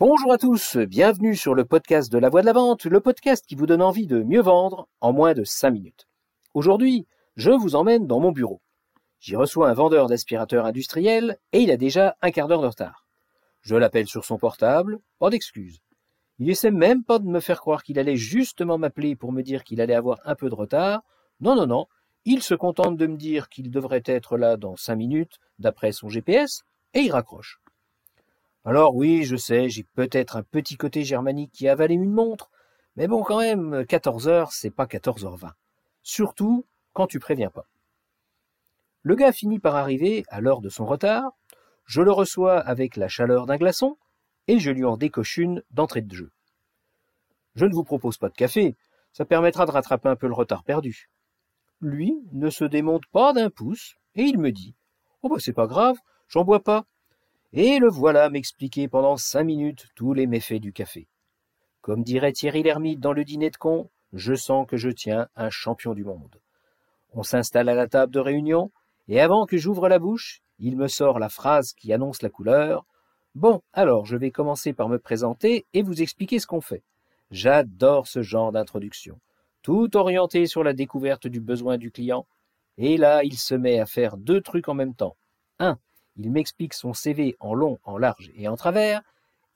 Bonjour à tous, bienvenue sur le podcast de la voix de la vente, le podcast qui vous donne envie de mieux vendre en moins de 5 minutes. Aujourd'hui, je vous emmène dans mon bureau. J'y reçois un vendeur d'aspirateurs industriels et il a déjà un quart d'heure de retard. Je l'appelle sur son portable, pas d'excuses. Il essaie même pas de me faire croire qu'il allait justement m'appeler pour me dire qu'il allait avoir un peu de retard. Non, non, non. Il se contente de me dire qu'il devrait être là dans cinq minutes, d'après son GPS, et il raccroche. Alors oui, je sais, j'ai peut-être un petit côté germanique qui a avalé une montre, mais bon, quand même, 14 heures, c'est pas 14h20. Surtout quand tu préviens pas. Le gars finit par arriver à l'heure de son retard, je le reçois avec la chaleur d'un glaçon, et je lui en décoche une d'entrée de jeu. Je ne vous propose pas de café, ça permettra de rattraper un peu le retard perdu. Lui ne se démonte pas d'un pouce, et il me dit Oh bah c'est pas grave, j'en bois pas. Et le voilà m'expliquer pendant cinq minutes tous les méfaits du café. Comme dirait Thierry Lhermitte dans le dîner de con, je sens que je tiens un champion du monde. On s'installe à la table de réunion, et avant que j'ouvre la bouche, il me sort la phrase qui annonce la couleur. Bon, alors je vais commencer par me présenter et vous expliquer ce qu'on fait. J'adore ce genre d'introduction, tout orienté sur la découverte du besoin du client. Et là, il se met à faire deux trucs en même temps. Un, il m'explique son CV en long, en large et en travers,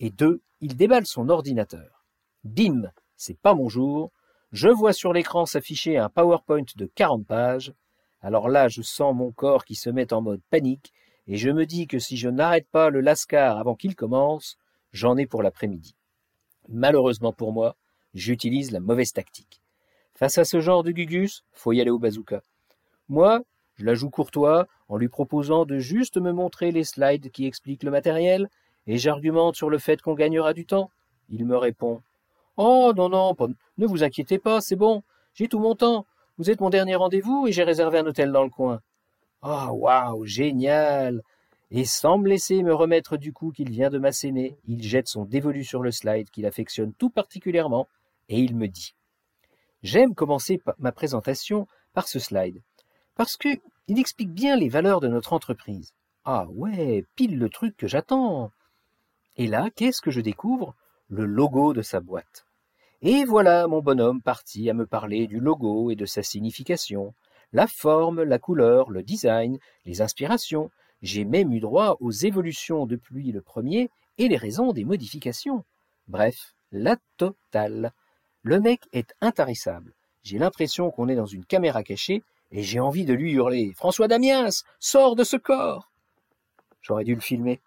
et deux, il déballe son ordinateur. Bim, c'est pas mon jour. Je vois sur l'écran s'afficher un PowerPoint de 40 pages. Alors là, je sens mon corps qui se met en mode panique, et je me dis que si je n'arrête pas le lascar avant qu'il commence, j'en ai pour l'après-midi. Malheureusement pour moi, j'utilise la mauvaise tactique. Face à ce genre de gugus, faut y aller au bazooka. Moi, je la joue courtois en lui proposant de juste me montrer les slides qui expliquent le matériel, et j'argumente sur le fait qu'on gagnera du temps. Il me répond Oh non, non, ne vous inquiétez pas, c'est bon, j'ai tout mon temps. Vous êtes mon dernier rendez-vous et j'ai réservé un hôtel dans le coin. Ah, oh, waouh, génial Et sans me laisser me remettre du coup qu'il vient de m'asséner, il jette son dévolu sur le slide qu'il affectionne tout particulièrement, et il me dit J'aime commencer ma présentation par ce slide. Parce que il explique bien les valeurs de notre entreprise. Ah ouais, pile le truc que j'attends. Et là, qu'est-ce que je découvre? Le logo de sa boîte. Et voilà mon bonhomme parti à me parler du logo et de sa signification, la forme, la couleur, le design, les inspirations. J'ai même eu droit aux évolutions depuis le premier et les raisons des modifications. Bref, la totale. Le mec est intarissable. J'ai l'impression qu'on est dans une caméra cachée et j'ai envie de lui hurler François Damiens, sors de ce corps J'aurais dû le filmer.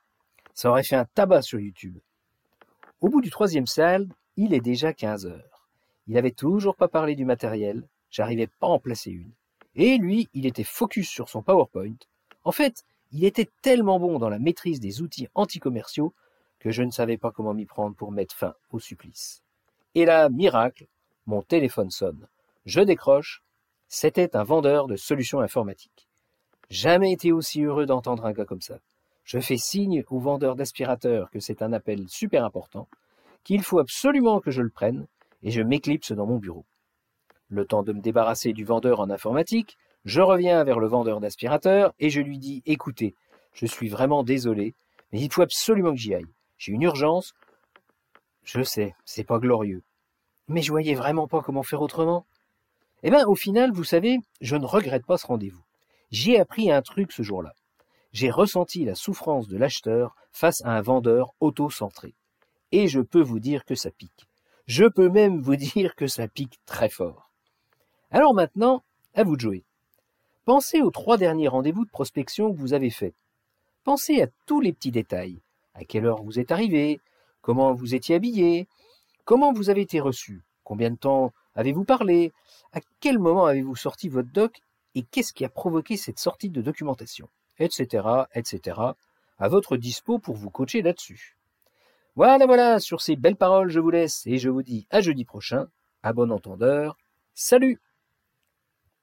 Ça aurait fait un tabac sur YouTube. Au bout du troisième salle, il est déjà 15 heures. Il n'avait toujours pas parlé du matériel, j'arrivais pas à en placer une. Et lui, il était focus sur son PowerPoint. En fait, il était tellement bon dans la maîtrise des outils anticommerciaux que je ne savais pas comment m'y prendre pour mettre fin au supplice. Et là, miracle, mon téléphone sonne. Je décroche, c'était un vendeur de solutions informatiques. Jamais été aussi heureux d'entendre un gars comme ça. Je fais signe au vendeur d'aspirateurs que c'est un appel super important, qu'il faut absolument que je le prenne, et je m'éclipse dans mon bureau. Le temps de me débarrasser du vendeur en informatique, je reviens vers le vendeur d'aspirateurs et je lui dis Écoutez, je suis vraiment désolé, mais il faut absolument que j'y aille. J'ai une urgence. Je sais, c'est pas glorieux. Mais je voyais vraiment pas comment faire autrement. Eh bien, au final, vous savez, je ne regrette pas ce rendez-vous. J'ai appris un truc ce jour-là. J'ai ressenti la souffrance de l'acheteur face à un vendeur auto-centré. Et je peux vous dire que ça pique. Je peux même vous dire que ça pique très fort. Alors maintenant, à vous de jouer. Pensez aux trois derniers rendez-vous de prospection que vous avez faits. Pensez à tous les petits détails. À quelle heure vous êtes arrivé, comment vous étiez habillé, comment vous avez été reçu, combien de temps Avez-vous parlé? À quel moment avez-vous sorti votre doc? Et qu'est-ce qui a provoqué cette sortie de documentation? Etc. etc. À votre dispo pour vous coacher là-dessus. Voilà, voilà, sur ces belles paroles, je vous laisse et je vous dis à jeudi prochain. À bon entendeur. Salut